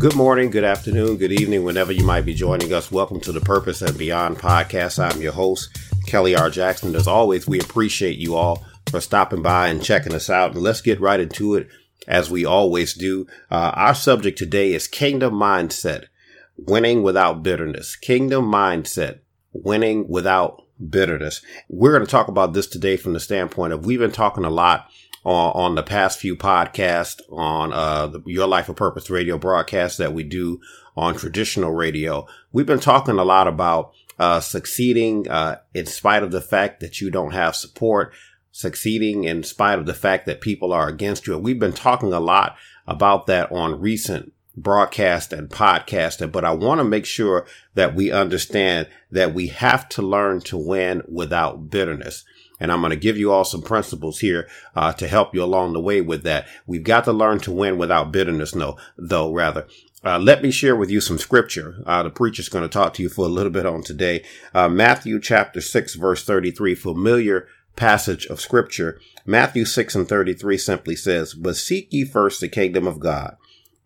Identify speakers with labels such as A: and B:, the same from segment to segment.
A: Good morning, good afternoon, good evening, whenever you might be joining us. Welcome to the Purpose and Beyond podcast. I'm your host, Kelly R. Jackson. As always, we appreciate you all for stopping by and checking us out. And let's get right into it as we always do. Uh, our subject today is kingdom mindset, winning without bitterness. Kingdom mindset, winning without bitterness. We're going to talk about this today from the standpoint of we've been talking a lot on, on the past few podcasts on uh, the Your Life of Purpose radio broadcasts that we do on traditional radio. We've been talking a lot about uh, succeeding uh, in spite of the fact that you don't have support, succeeding in spite of the fact that people are against you. We've been talking a lot about that on recent broadcast and podcast. But I want to make sure that we understand that we have to learn to win without bitterness. And I'm going to give you all some principles here uh, to help you along the way with that. We've got to learn to win without bitterness, no, though rather. Uh, let me share with you some scripture. Uh, the preacher's going to talk to you for a little bit on today. Uh, Matthew chapter 6 verse 33, familiar passage of scripture. Matthew 6 and 33 simply says, But seek ye first the kingdom of God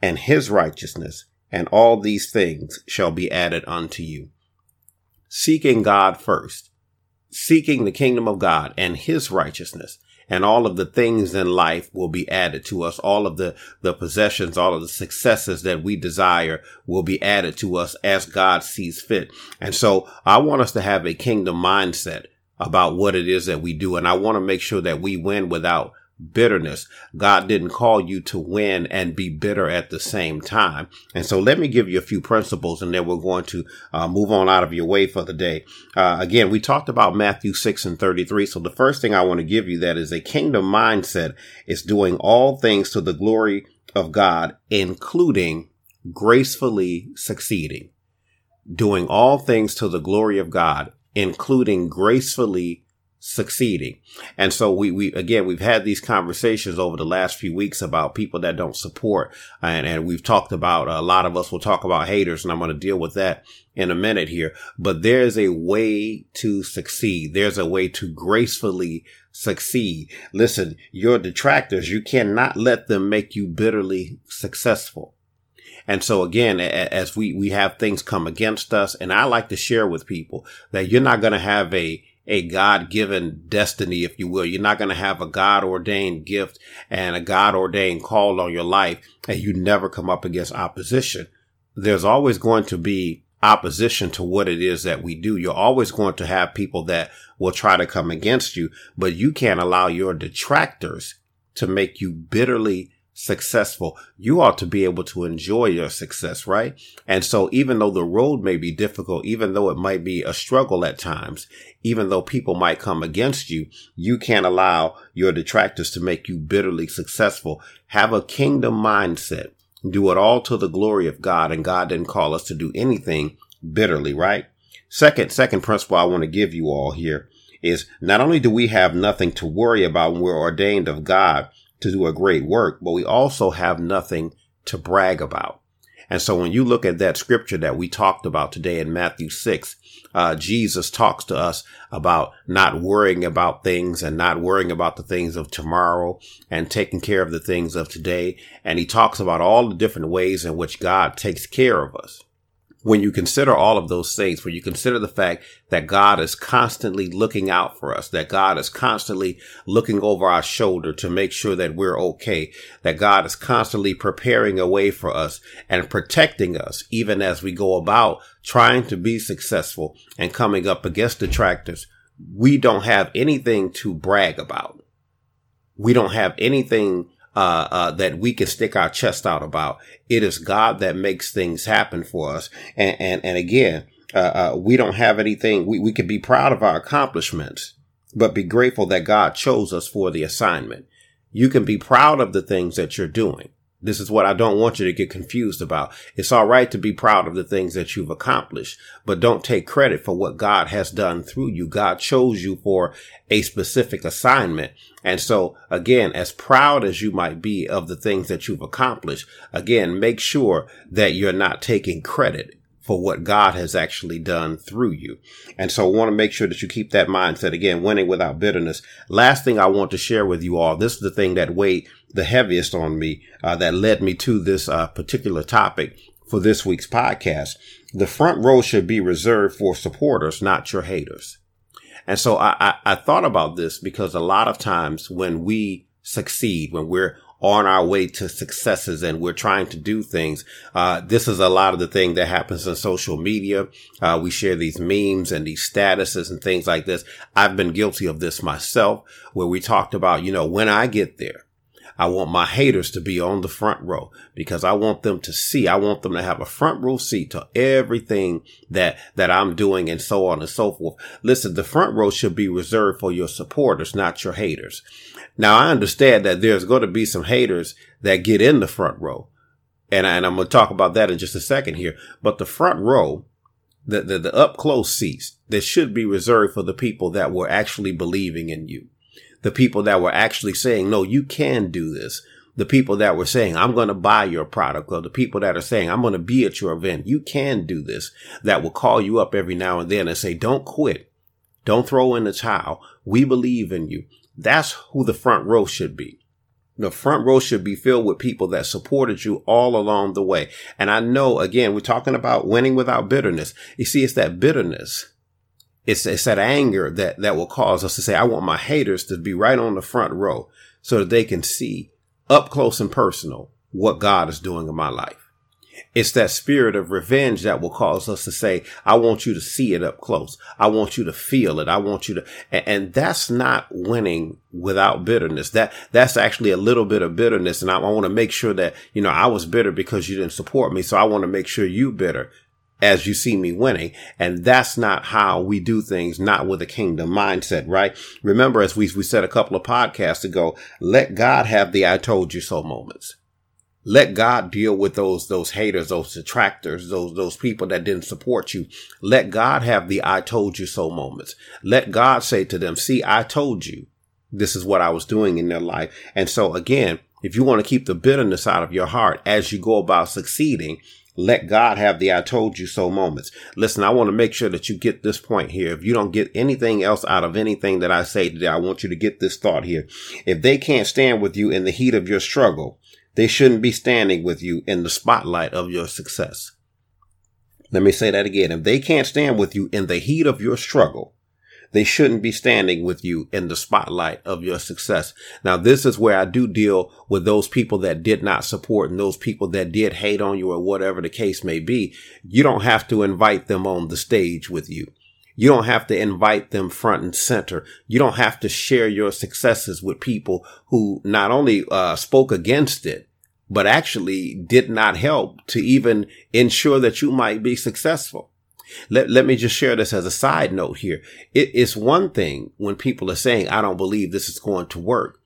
A: and his righteousness, and all these things shall be added unto you. Seeking God first seeking the kingdom of God and his righteousness and all of the things in life will be added to us. All of the, the possessions, all of the successes that we desire will be added to us as God sees fit. And so I want us to have a kingdom mindset about what it is that we do. And I want to make sure that we win without bitterness. God didn't call you to win and be bitter at the same time. And so let me give you a few principles and then we're going to uh, move on out of your way for the day. Uh, again, we talked about Matthew 6 and 33. So the first thing I want to give you that is a kingdom mindset is doing all things to the glory of God, including gracefully succeeding. Doing all things to the glory of God, including gracefully succeeding. And so we, we, again, we've had these conversations over the last few weeks about people that don't support. And, and we've talked about, a lot of us will talk about haters and I'm going to deal with that in a minute here, but there's a way to succeed. There's a way to gracefully succeed. Listen, your detractors, you cannot let them make you bitterly successful. And so again, as we, we have things come against us, and I like to share with people that you're not going to have a, a God given destiny, if you will. You're not going to have a God ordained gift and a God ordained call on your life and you never come up against opposition. There's always going to be opposition to what it is that we do. You're always going to have people that will try to come against you, but you can't allow your detractors to make you bitterly successful, you ought to be able to enjoy your success, right? And so even though the road may be difficult, even though it might be a struggle at times, even though people might come against you, you can't allow your detractors to make you bitterly successful. Have a kingdom mindset. Do it all to the glory of God. And God didn't call us to do anything bitterly, right? Second, second principle I want to give you all here is not only do we have nothing to worry about when we're ordained of God, to do a great work, but we also have nothing to brag about. And so when you look at that scripture that we talked about today in Matthew 6, uh, Jesus talks to us about not worrying about things and not worrying about the things of tomorrow and taking care of the things of today. And he talks about all the different ways in which God takes care of us when you consider all of those things, when you consider the fact that God is constantly looking out for us, that God is constantly looking over our shoulder to make sure that we're okay, that God is constantly preparing a way for us and protecting us, even as we go about trying to be successful and coming up against detractors, we don't have anything to brag about. We don't have anything uh, uh, that we can stick our chest out about. It is God that makes things happen for us. And, and, and again, uh, uh, we don't have anything. We, we can be proud of our accomplishments, but be grateful that God chose us for the assignment. You can be proud of the things that you're doing. This is what I don't want you to get confused about. It's all right to be proud of the things that you've accomplished, but don't take credit for what God has done through you. God chose you for a specific assignment. And so again, as proud as you might be of the things that you've accomplished, again, make sure that you're not taking credit for what God has actually done through you. And so I want to make sure that you keep that mindset again, winning without bitterness. Last thing I want to share with you all. This is the thing that weighed the heaviest on me, uh, that led me to this uh, particular topic for this week's podcast. The front row should be reserved for supporters, not your haters. And so I, I, I thought about this because a lot of times when we succeed, when we're on our way to successes and we're trying to do things. Uh, this is a lot of the thing that happens in social media. Uh, we share these memes and these statuses and things like this. I've been guilty of this myself where we talked about, you know, when I get there, I want my haters to be on the front row because I want them to see. I want them to have a front row seat to everything that, that I'm doing and so on and so forth. Listen, the front row should be reserved for your supporters, not your haters. Now I understand that there's going to be some haters that get in the front row. And, I, and I'm going to talk about that in just a second here. But the front row, the, the, the up close seats that should be reserved for the people that were actually believing in you the people that were actually saying, no, you can do this. The people that were saying, I'm going to buy your product or the people that are saying, I'm going to be at your event. You can do this that will call you up every now and then and say, don't quit. Don't throw in the towel. We believe in you. That's who the front row should be. The front row should be filled with people that supported you all along the way. And I know, again, we're talking about winning without bitterness. You see, it's that bitterness it's, it's that anger that, that will cause us to say, I want my haters to be right on the front row so that they can see up close and personal what God is doing in my life. It's that spirit of revenge that will cause us to say, I want you to see it up close. I want you to feel it. I want you to, and, and that's not winning without bitterness. That, that's actually a little bit of bitterness. And I, I want to make sure that, you know, I was bitter because you didn't support me. So I want to make sure you bitter as you see me winning. And that's not how we do things, not with a kingdom mindset, right? Remember, as we, we said a couple of podcasts ago, let God have the I told you so moments. Let God deal with those, those haters, those detractors, those, those people that didn't support you. Let God have the I told you so moments. Let God say to them, see, I told you this is what I was doing in their life. And so again, if you want to keep the bitterness out of your heart as you go about succeeding, let God have the I told you so moments. Listen, I want to make sure that you get this point here. If you don't get anything else out of anything that I say today, I want you to get this thought here. If they can't stand with you in the heat of your struggle, they shouldn't be standing with you in the spotlight of your success. Let me say that again. If they can't stand with you in the heat of your struggle, they shouldn't be standing with you in the spotlight of your success. Now, this is where I do deal with those people that did not support and those people that did hate on you or whatever the case may be. You don't have to invite them on the stage with you. You don't have to invite them front and center. You don't have to share your successes with people who not only uh, spoke against it, but actually did not help to even ensure that you might be successful. Let, let me just share this as a side note here. It is one thing when people are saying, I don't believe this is going to work.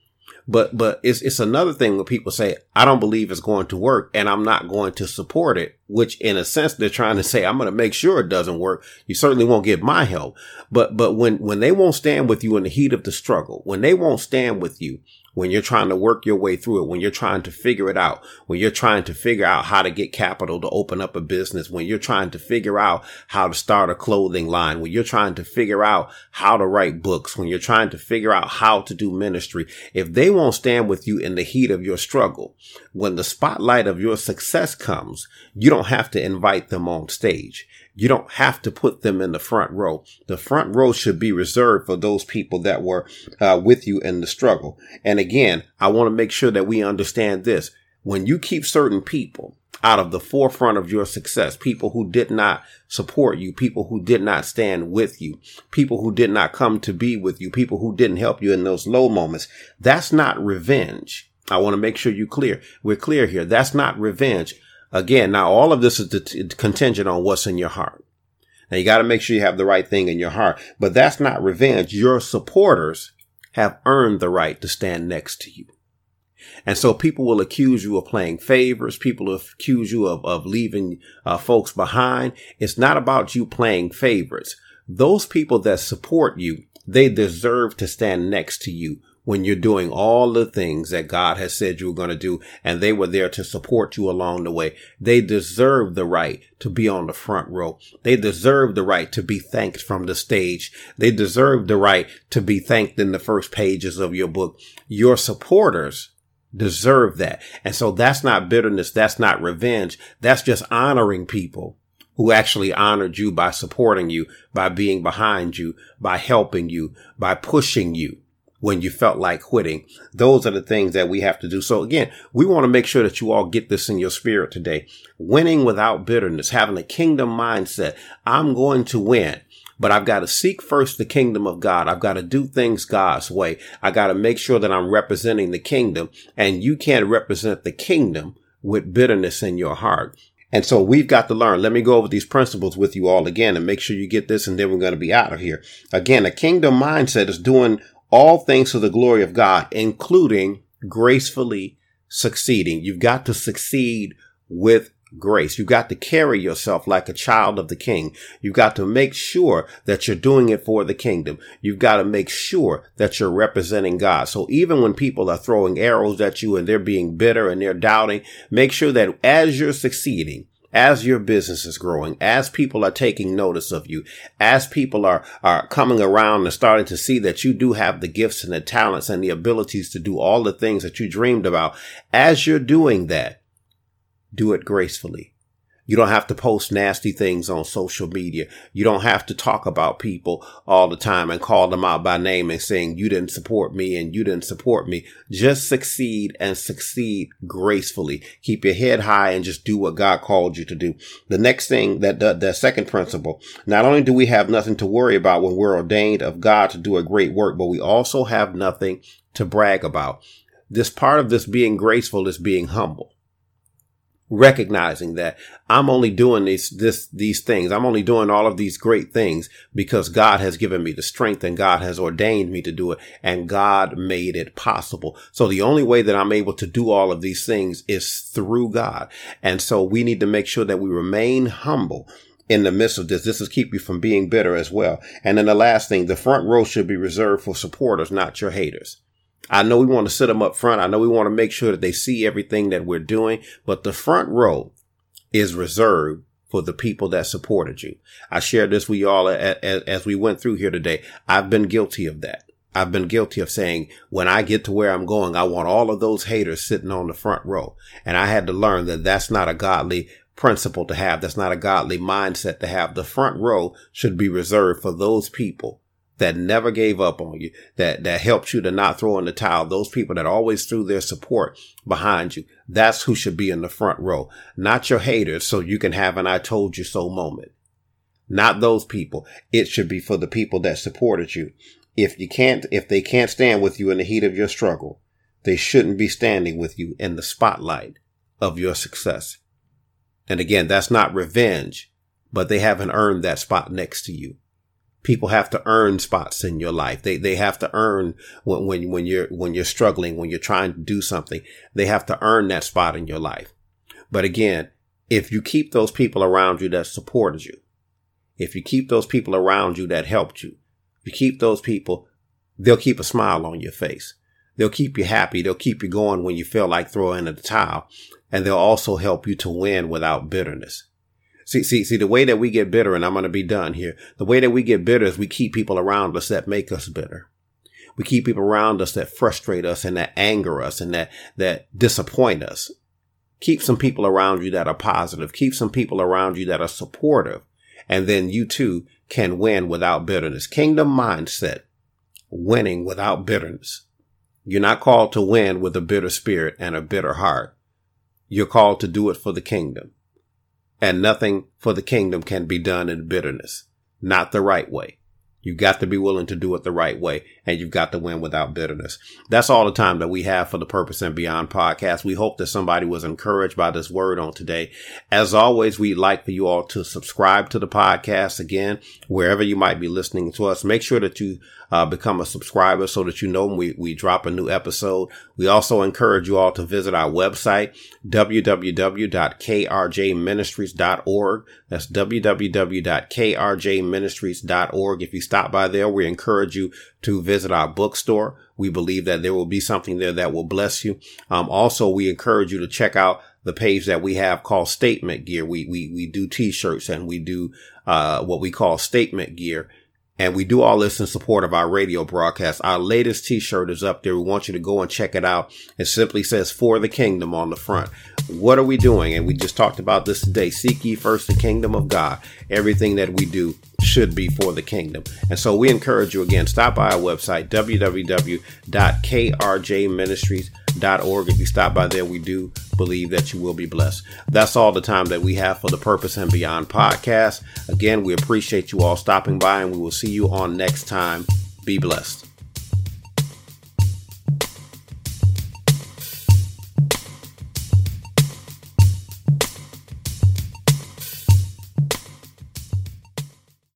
A: But, but it's, it's another thing when people say, I don't believe it's going to work and I'm not going to support it, which in a sense, they're trying to say, I'm going to make sure it doesn't work. You certainly won't get my help. But, but when, when they won't stand with you in the heat of the struggle, when they won't stand with you when you're trying to work your way through it, when you're trying to figure it out, when you're trying to figure out how to get capital to open up a business, when you're trying to figure out how to start a clothing line, when you're trying to figure out how to write books, when you're trying to figure out how to do ministry, if they won't stand with you in the heat of your struggle, when the spotlight of your success comes, you don't have to invite them on stage. You don't have to put them in the front row. The front row should be reserved for those people that were uh, with you in the struggle. And again, I want to make sure that we understand this. When you keep certain people out of the forefront of your success, people who did not support you, people who did not stand with you, people who did not come to be with you, people who didn't help you in those low moments, that's not revenge. I want to make sure you clear. We're clear here. That's not revenge. Again, now all of this is contingent on what's in your heart. Now you got to make sure you have the right thing in your heart, but that's not revenge. Your supporters have earned the right to stand next to you. And so people will accuse you of playing favors. People will accuse you of, of leaving uh, folks behind. It's not about you playing favorites. Those people that support you, they deserve to stand next to you when you're doing all the things that God has said you were going to do and they were there to support you along the way. They deserve the right to be on the front row. They deserve the right to be thanked from the stage. They deserve the right to be thanked in the first pages of your book. Your supporters deserve that. And so that's not bitterness. That's not revenge. That's just honoring people who actually honored you by supporting you, by being behind you, by helping you, by pushing you when you felt like quitting. Those are the things that we have to do. So again, we want to make sure that you all get this in your spirit today. Winning without bitterness, having a kingdom mindset. I'm going to win. But I've got to seek first the kingdom of God. I've got to do things God's way. I got to make sure that I'm representing the kingdom and you can't represent the kingdom with bitterness in your heart. And so we've got to learn. Let me go over these principles with you all again and make sure you get this and then we're going to be out of here. Again, a kingdom mindset is doing all things to the glory of God, including gracefully succeeding. You've got to succeed with grace. You've got to carry yourself like a child of the king. You've got to make sure that you're doing it for the kingdom. You've got to make sure that you're representing God. So even when people are throwing arrows at you and they're being bitter and they're doubting, make sure that as you're succeeding, as your business is growing, as people are taking notice of you, as people are, are coming around and starting to see that you do have the gifts and the talents and the abilities to do all the things that you dreamed about, as you're doing that, do it gracefully. You don't have to post nasty things on social media. You don't have to talk about people all the time and call them out by name and saying you didn't support me and you didn't support me. Just succeed and succeed gracefully. Keep your head high and just do what God called you to do. The next thing that the, the second principle, not only do we have nothing to worry about when we're ordained of God to do a great work, but we also have nothing to brag about. This part of this being graceful is being humble recognizing that I'm only doing these, this, these things. I'm only doing all of these great things because God has given me the strength and God has ordained me to do it and God made it possible. So the only way that I'm able to do all of these things is through God. And so we need to make sure that we remain humble in the midst of this. This is keep you from being bitter as well. And then the last thing, the front row should be reserved for supporters, not your haters. I know we want to sit them up front. I know we want to make sure that they see everything that we're doing, but the front row is reserved for the people that supported you. I shared this with y'all as we went through here today. I've been guilty of that. I've been guilty of saying when I get to where I'm going, I want all of those haters sitting on the front row. And I had to learn that that's not a godly principle to have. That's not a godly mindset to have. The front row should be reserved for those people that never gave up on you, that, that helped you to not throw in the towel, those people that always threw their support behind you. That's who should be in the front row, not your haters. So you can have an I told you so moment. Not those people. It should be for the people that supported you. If you can't, if they can't stand with you in the heat of your struggle, they shouldn't be standing with you in the spotlight of your success. And again, that's not revenge, but they haven't earned that spot next to you people have to earn spots in your life. They they have to earn when when when you're when you're struggling, when you're trying to do something. They have to earn that spot in your life. But again, if you keep those people around you that supported you, if you keep those people around you that helped you, you keep those people, they'll keep a smile on your face. They'll keep you happy. They'll keep you going when you feel like throwing in the towel. And they'll also help you to win without bitterness. See, see, see, the way that we get bitter, and I'm going to be done here. The way that we get bitter is we keep people around us that make us bitter. We keep people around us that frustrate us and that anger us and that, that disappoint us. Keep some people around you that are positive. Keep some people around you that are supportive. And then you too can win without bitterness. Kingdom mindset, winning without bitterness. You're not called to win with a bitter spirit and a bitter heart. You're called to do it for the kingdom and nothing for the kingdom can be done in bitterness. Not the right way. You've got to be willing to do it the right way and you've got to win without bitterness. That's all the time that we have for the Purpose and Beyond podcast. We hope that somebody was encouraged by this word on today. As always, we'd like for you all to subscribe to the podcast again, wherever you might be listening to us. Make sure that you uh, become a subscriber so that you know when we, we drop a new episode. We also encourage you all to visit our website, www.krjministries.org. That's www.krjministries.org. If you stop by there. We encourage you to visit our bookstore. We believe that there will be something there that will bless you. Um, also, we encourage you to check out the page that we have called Statement Gear. We we we do T-shirts and we do uh, what we call Statement Gear. And we do all this in support of our radio broadcast. Our latest t-shirt is up there. We want you to go and check it out. It simply says for the kingdom on the front. What are we doing? And we just talked about this today. Seek ye first the kingdom of God. Everything that we do should be for the kingdom. And so we encourage you again, stop by our website, www.krjministries.org. If you stop by there, we do believe that you will be blessed. That's all the time that we have for the Purpose and Beyond podcast. Again, we appreciate you all stopping by and we will see you on next time. Be blessed.